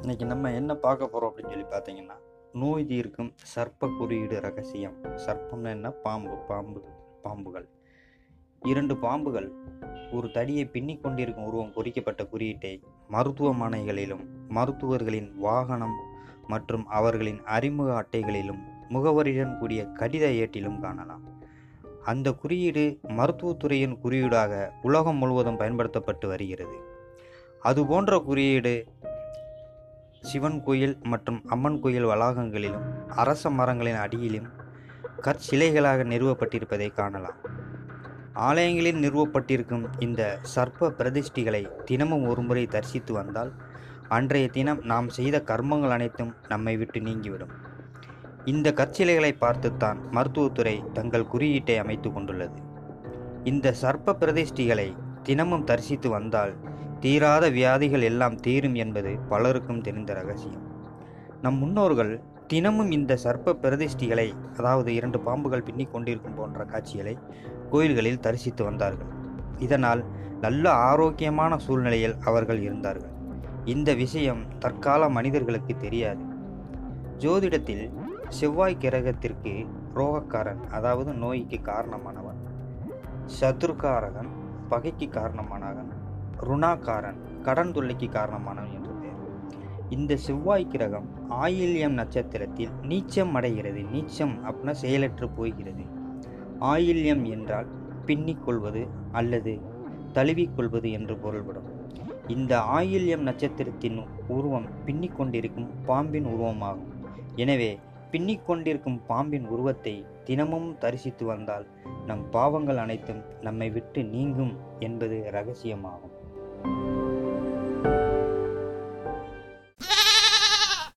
இன்னைக்கு நம்ம என்ன பார்க்க போகிறோம் அப்படின்னு சொல்லி பார்த்தீங்கன்னா நோய் தீர்க்கும் சர்ப்ப குறியீடு ரகசியம். சர்ப்பம்னா என்ன? பாம்பு பாம்பு பாம்புகள். இரண்டு பாம்புகள் ஒரு தடியை பின்னி கொண்டிருக்கும் உருவம் பொறிக்கப்பட்ட குறியீட்டை மருத்துவமனைகளிலும் மருத்துவர்களின் வாகனம் மற்றும் அவர்களின் அறிமுக அட்டைகளிலும் முகவரியுடன் கூடிய கடித ஏட்டிலும் காணலாம். அந்த குறியீடு மருத்துவத்துறையின் குறியீடாக உலகம் முழுவதும் பயன்படுத்தப்பட்டு வருகிறது. அது போன்ற குறியீடு சிவன் கோயில் மற்றும் அம்மன் கோயில் வளாகங்களிலும் அரச மரங்களின் அடியிலும் கற்சிலைகளாக நிறுவப்பட்டிருப்பதை காணலாம். ஆலயங்களில் நிறுவப்பட்டிருக்கும் இந்த சர்ப்ப பிரதிஷ்டிகளை தினமும் ஒருமுறை தரிசித்து வந்தால் அன்றைய தினம் நாம் செய்த கர்மங்கள் அனைத்தும் நம்மை விட்டு நீங்கிவிடும். இந்த கற்சிலைகளை பார்த்துத்தான் மருத்துவத்துறை தங்கள் குறியீட்டை அமைத்து கொண்டுள்ளது. இந்த சர்ப்ப பிரதிஷ்டிகளை தினமும் தரிசித்து வந்தால் தீராத வியாதிகள் எல்லாம் தீரும் என்பது பலருக்கும் தெரிந்த ரகசியம். நம் முன்னோர்கள் தினமும் இந்த சர்ப்ப பிரதிஷ்டிகளை அதாவது இரண்டு பாம்புகள் பின்னிக் கொண்டிருக்கும் போன்ற காட்சிகளை கோயில்களில் தரிசித்து வந்தார்கள். இதனால் நல்ல ஆரோக்கியமான சூழ்நிலையில் அவர்கள் இருந்தார்கள். இந்த விஷயம் தற்கால மனிதர்களுக்கு தெரியாது. ஜோதிடத்தில் செவ்வாய் கிரகத்திற்கு ரோகக்காரன் அதாவது நோய்க்கு காரணமானவன். சதுர்காரகன் பகைக்கு காரணமானவன். ருணாக்காரன் கடன் தொல்லைக்கு காரணமானவன் என்று பெயர். இந்த செவ்வாய் கிரகம் ஆயில்யம் நட்சத்திரத்தில் நீச்சம் அடைகிறது. நீச்சம் அப்படின்னா செயலற்று போகிறது. ஆயில்யம் என்றால் பின்னிக் கொள்வது அல்லது தழுவிக்கொள்வது என்று பொருள்படும். இந்த ஆயில்யம் நட்சத்திரத்தின் உருவம் பின்னிக் கொண்டிருக்கும் பாம்பின் உருவமாகும். எனவே பின்னிக் கொண்டிருக்கும் பாம்பின் உருவத்தை தினமும் தரிசித்து வந்தால் நம் பாவங்கள் அனைத்தும் நம்மை விட்டு நீங்கும் என்பது ரகசியமாகும்.